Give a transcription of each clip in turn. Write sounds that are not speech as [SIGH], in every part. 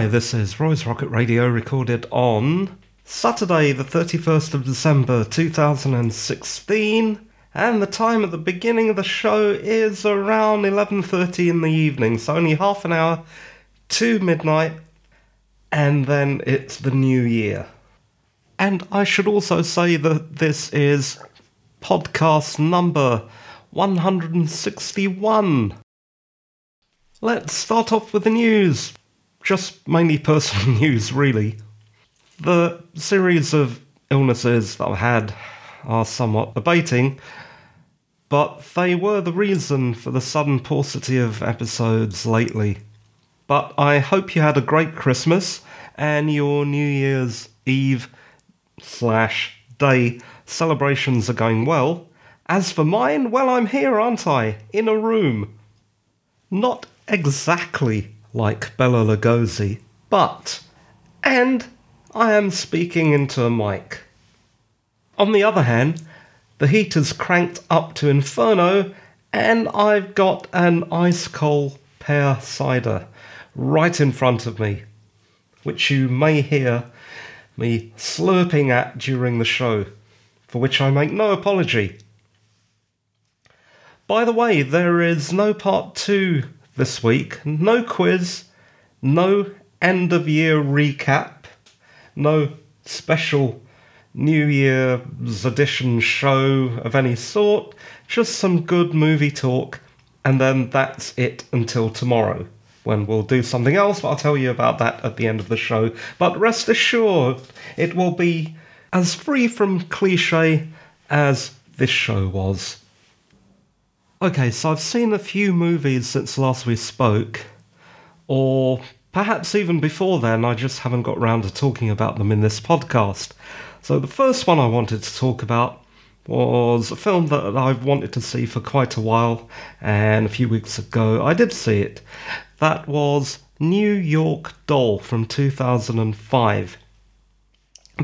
Hi, this is Roy's Rocket Radio recorded on Saturday, the 31st of December 2016, and the time at the beginning of the show is around 11:30 in the evening, so only half an hour to midnight, and then it's the new year. And I should also say that this is podcast number 161. Let's start off with the news just mainly personal [LAUGHS] news, really. The series of illnesses that I've had are somewhat abating, but they were the reason for the sudden paucity of episodes lately. But I hope you had a great Christmas and your New Year's Eve slash day celebrations are going well. As for mine, well, I'm here, aren't I? In a room. Not exactly like Bela Lugosi, but, and I am speaking into a mic. On the other hand, the heater's cranked up to inferno, and I've got an ice cold pear cider right in front of me, which you may hear me slurping at during the show, for which I make no apology. By the way, there is no part two this week. No quiz, no end of year recap, no special New Year's edition show of any sort, just some good movie talk, and then that's it until tomorrow when we'll do something else, but I'll tell you about that at the end of the show. But rest assured, it will be as free from cliche as this show was. Okay, so I've seen a few movies since last we spoke, or perhaps even before then, I just haven't got round to talking about them in this podcast. So the first one I wanted to talk about was a film that I've wanted to see for quite a while, and a few weeks ago I did see it. That was New York Doll from 2005.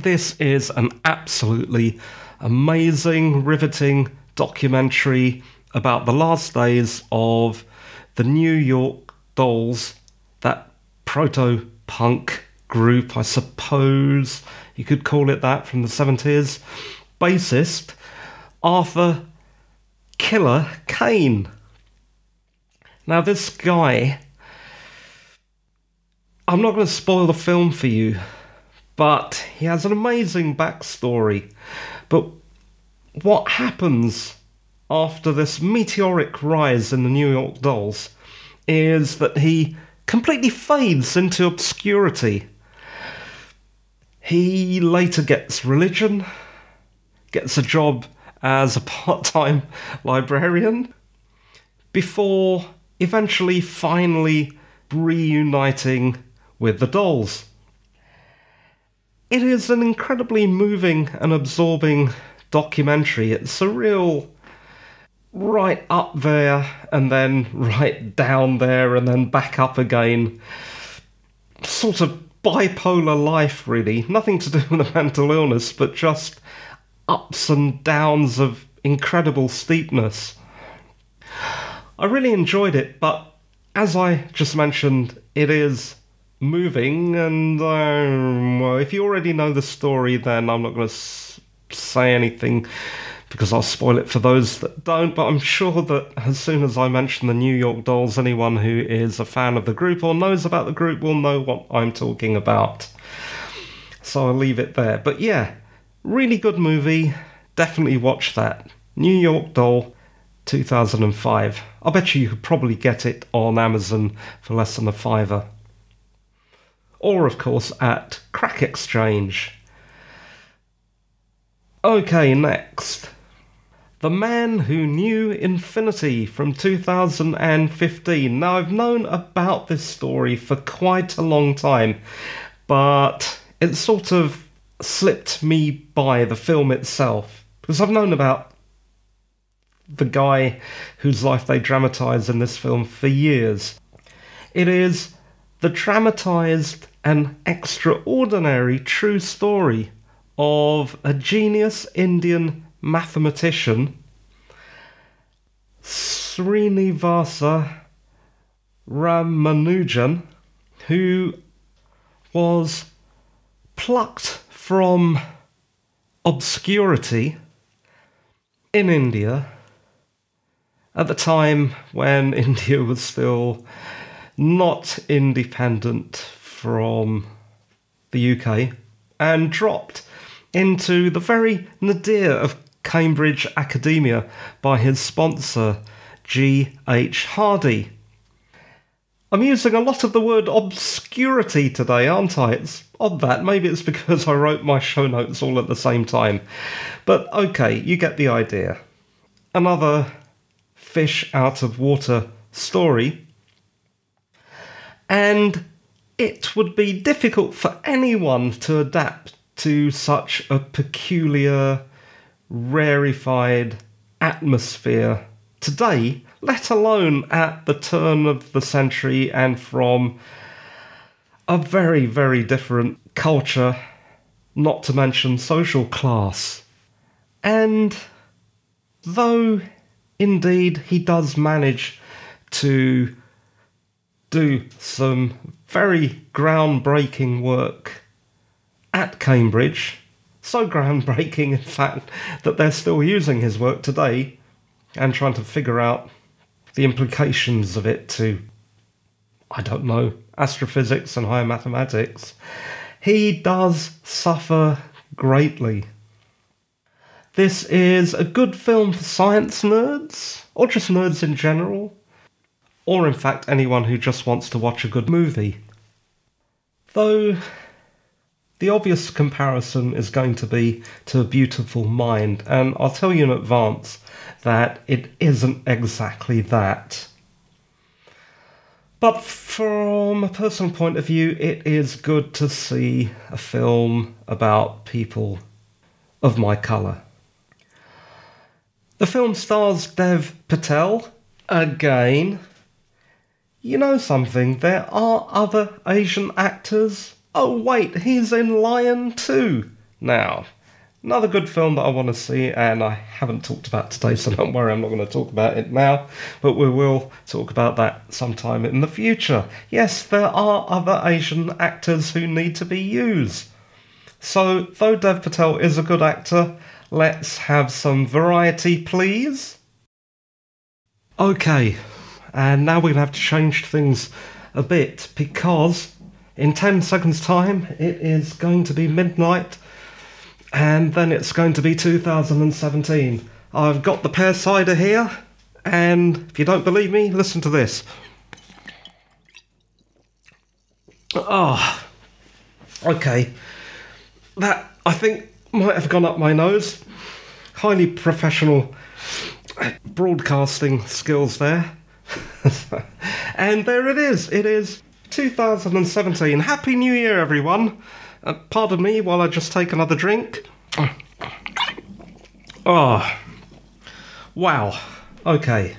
This is an absolutely amazing, riveting documentary about the last days of the New York Dolls, that proto punk group, I suppose you could call it that, from the 70s. Bassist Arthur Killer Kane. Now, this guy, I'm not going to spoil the film for you, but he has an amazing backstory. But what happens after this meteoric rise in the New York Dolls is that he completely fades into obscurity. He later gets religion, gets a job as a [LAUGHS] part time librarian, before eventually finally reuniting with the dolls. It is an incredibly moving and absorbing documentary. It's a real right up there and then right down there and then back up again. Sort of bipolar life, really. Nothing to do with a mental illness, but just ups and downs of incredible steepness. I really enjoyed it, but as I just mentioned, it is moving, and um, well, if you already know the story, then I'm not going to s- say anything because I'll spoil it for those that don't. But I'm sure that as soon as I mention the New York Dolls, anyone who is a fan of the group or knows about the group will know what I'm talking about. So I'll leave it there. But yeah, really good movie. Definitely watch that. New York Doll 2005. I bet you you could probably get it on Amazon for less than a fiver. Or, of course, at Crack Exchange. Okay, next. The Man Who Knew Infinity from 2015. Now, I've known about this story for quite a long time, but it sort of slipped me by the film itself because I've known about the guy whose life they dramatise in this film for years. It is the dramatised and extraordinary true story of a genius Indian mathematician Srinivasa Ramanujan, who was plucked from obscurity in India at the time when [LAUGHS] India was still not independent from the UK and dropped into the very nadir of Cambridge academia by his sponsor, G.H. Hardy. I'm using a lot of the word obscurity today, aren't I? It's odd that. Maybe it's [LAUGHS] because I wrote my show notes all at the same time. But okay, you get the idea. Another fish out of water story. And it would be difficult for anyone to adapt to such a peculiar, rarefied atmosphere today, let alone at the turn of the century and from a very, very different culture, not to mention social class. And though indeed he does manage to do some very groundbreaking work at Cambridge, so groundbreaking, in fact, that they're still using his work today and trying to figure out the implications of it to, I don't know, astrophysics and higher mathematics, he does suffer greatly. This is a good film for science nerds, or just nerds in general, or in fact anyone who just wants to watch a good movie. Though the obvious comparison is going to be to a beautiful mind, and I'll tell you in advance that it isn't exactly that. But from a personal point of view, it is good to see a film about people of my colour. The film stars Dev Patel again. You know something, there are other Asian actors. Oh, wait, he's in Lion 2 now. Another good film that I want to see, and I haven't talked about today, so don't worry, I'm not going to talk about it now, but we will talk about that sometime in the future. Yes, there are other Asian actors who need to be used. So, though Dev Patel is a good actor, let's have some variety, please. Okay, and now we're going to have to change things a bit because in 10 seconds' time it is going to be midnight and then it's going to be 2017. I've got the pear cider here, and if you don't believe me, listen to this. Oh, okay. That I think might have gone up my nose. Highly professional broadcasting skills there. [LAUGHS] and there it is. It is 2017. Happy New Year, everyone. Uh, pardon me while I just take another drink. Oh, wow. Okay.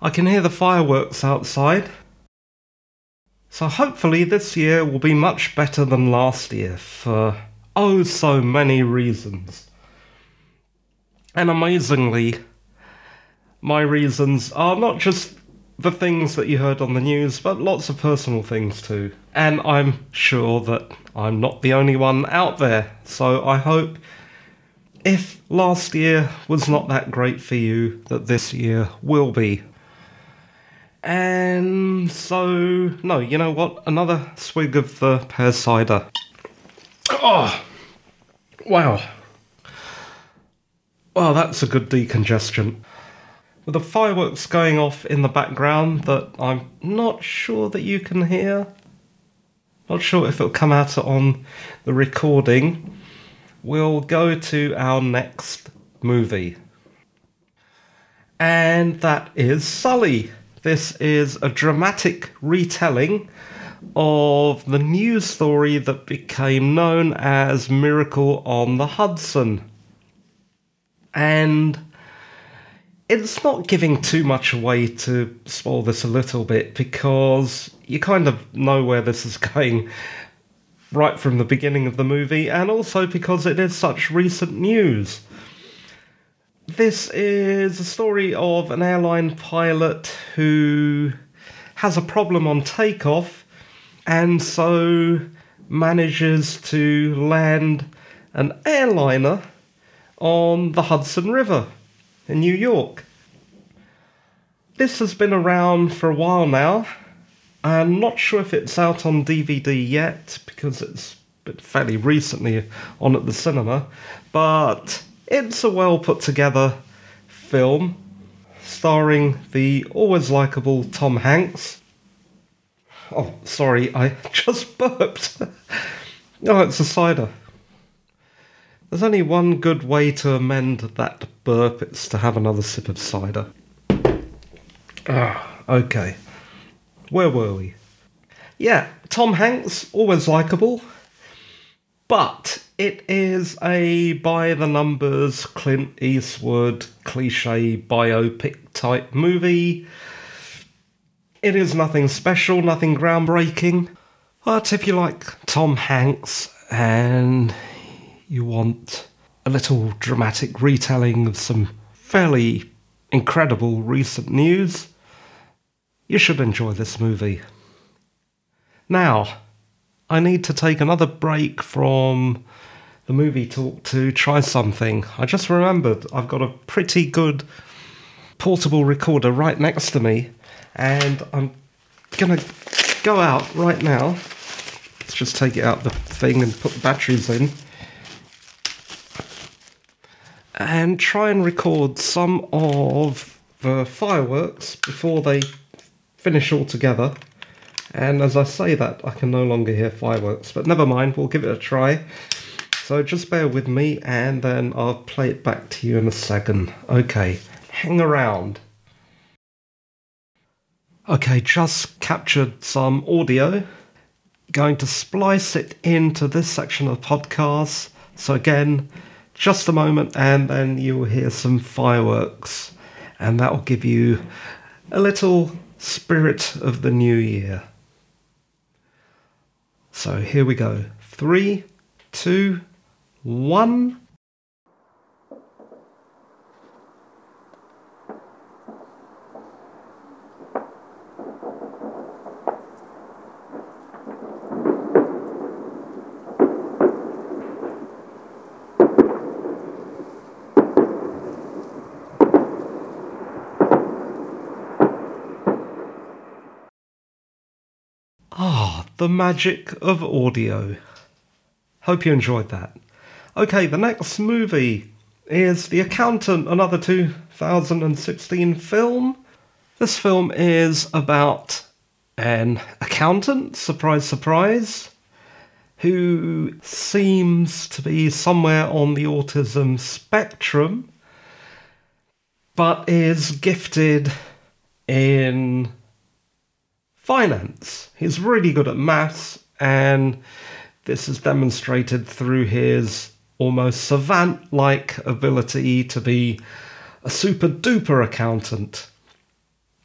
I can hear the fireworks outside. So hopefully this year will be much better than last year for oh so many reasons. And amazingly, my reasons are not just the things that you heard on the news, but lots of personal things too. And I'm sure that I'm not the only one out there. So I hope if last year was not that great for you, that this year will be. And so, no, you know what? Another swig of the pear cider. Oh, wow. Well, that's a good decongestion with the fireworks going off in the background that I'm not sure that you can hear. Not sure if it'll come out on the recording. We'll go to our next movie. And that is Sully. This is a dramatic retelling of the news story that became known as Miracle on the Hudson. And it's not giving too much away to spoil this a little bit because you kind of know where this is [LAUGHS] going right from the beginning of the movie, and also because it is such recent news. This is a story of an airline pilot who has a problem on takeoff and so manages to land an airliner on the Hudson River in New York. This has been around for a while now. I'm not sure if it's out on DVD yet because it's been fairly recently on at the cinema, but it's a well put together film starring the always likable Tom Hanks. Oh, sorry, I [LAUGHS] just burped. [LAUGHS] oh, it's a cider. There's only one good way to amend that burp, it's to have another sip of cider. Ah, okay. Where were we? Yeah, Tom Hanks, always likable. But it is a by the numbers Clint Eastwood cliche biopic type movie. It is nothing special, nothing groundbreaking. But if you like Tom Hanks and you want a little dramatic retelling of some fairly incredible recent news, you should enjoy this movie. Now, I need to take another break from the movie talk to try something. I just remembered I've got a pretty good portable recorder right next to me, and I'm gonna go out right now. Let's just take it out the thing and put the batteries in. And try and record some of the fireworks before they finish all together. And as I say that, I can no longer hear fireworks, but never mind, we'll give it a try. So just bear with me and then I'll play it back to you in a second. Okay, hang around. Okay, just captured some audio. Going to splice it into this section of podcast. So again, just a moment and then you'll hear some fireworks. And that will give you a little spirit of the new year. So here we go. Three, two, one. Ah, the magic of audio. Hope you enjoyed that. Okay, the next movie is The Accountant, another 2016 film. This film is about an accountant, surprise, surprise, who seems to be somewhere on the autism spectrum, but is gifted in finance. He's really good at maths, and this is demonstrated through his almost savant like ability to be a super duper accountant.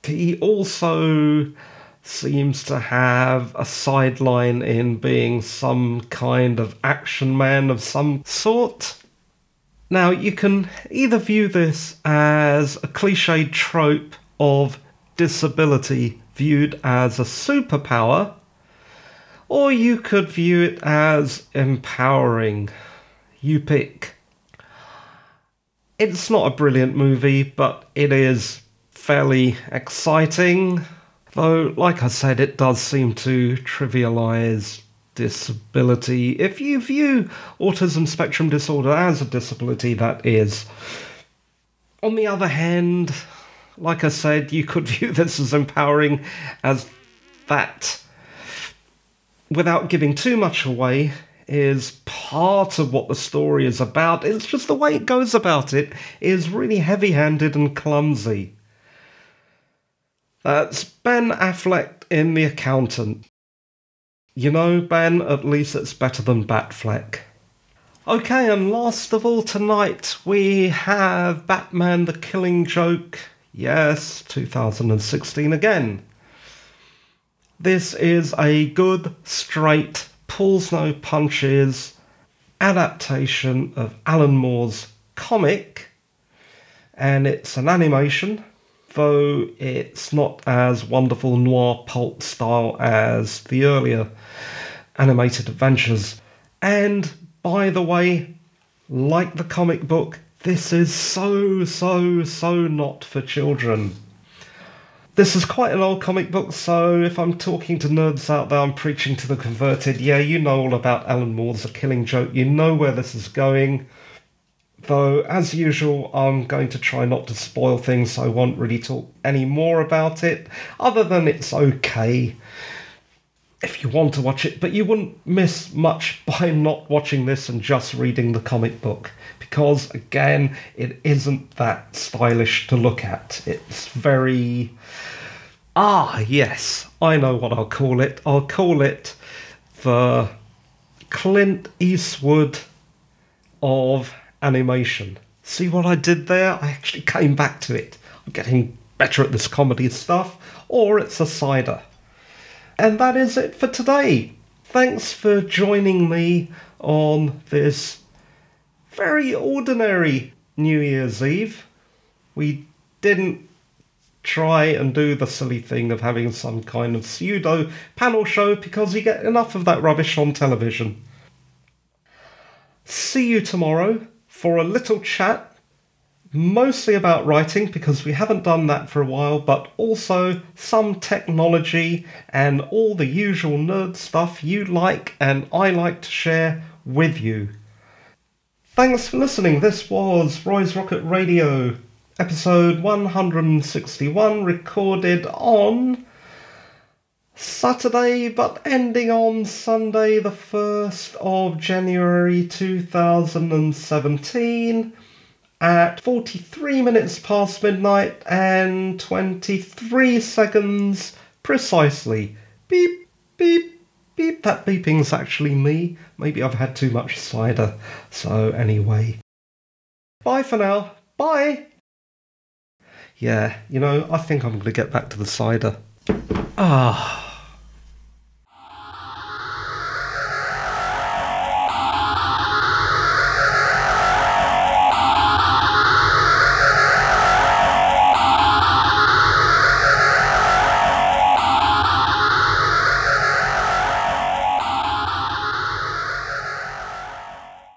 He also seems to have a sideline in being some kind of action man of some sort. Now, you can either view this as a cliched trope of disability viewed as a superpower, or you could view it as empowering. You pick. It's not a brilliant movie, but it is fairly exciting. Though, like I said, it does seem to trivialize disability. If you view autism spectrum disorder as a disability, that is. On the other hand, like I said, you could [LAUGHS] view this as empowering as that, without giving too much away, is part of what the story is about. It's just the way it goes about it is really heavy handed and clumsy. That's Ben Affleck in The Accountant. You know, Ben, at least it's better than Batfleck. Okay, and last of all tonight, we have Batman the Killing Joke. Yes, 2016 again. This is a good, straight pulls no punches adaptation of Alan Moore's comic, and it's an animation though it's not as wonderful noir pulp style as the earlier animated adventures. And by the way, like the comic book, this is so, so, so not for children. This is quite an old comic book, so if I'm talking to nerds out there, I'm preaching to the converted. Yeah, you know all about Alan Moore's A Killing Joke, you know where this is going. Though, as usual, I'm going to try not to spoil things, so I won't really talk any more about it, other than it's okay if you want to watch it, but you wouldn't miss much [LAUGHS] by not watching this and just reading the comic book. Because, again, it isn't that stylish to look at. It's very. Ah, yes, I know what I'll call it. I'll call it the Clint Eastwood of animation. See what I did there? I actually came back to it. I'm getting better at this comedy stuff, or it's a cider. And that is it for today. Thanks for joining me on this very ordinary New Year's Eve. We didn't try and do the silly thing of having some kind of pseudo panel show because you get enough of that rubbish on television. See you tomorrow for a little chat mostly about writing because we haven't done that for a while, but also some technology and all the usual nerd stuff you like and I like to share with you. Thanks for listening. This was Roy's Rocket Radio, episode 161, recorded on Saturday, but ending on Sunday, the 1st of January 2017 at 43 minutes past midnight and 23 seconds precisely. Beep, beep, beep. That beeping's actually me. Maybe I've had too much cider. So, anyway. Bye for now. Bye. Yeah, you know, I think I'm going to get back to the cider. Ah.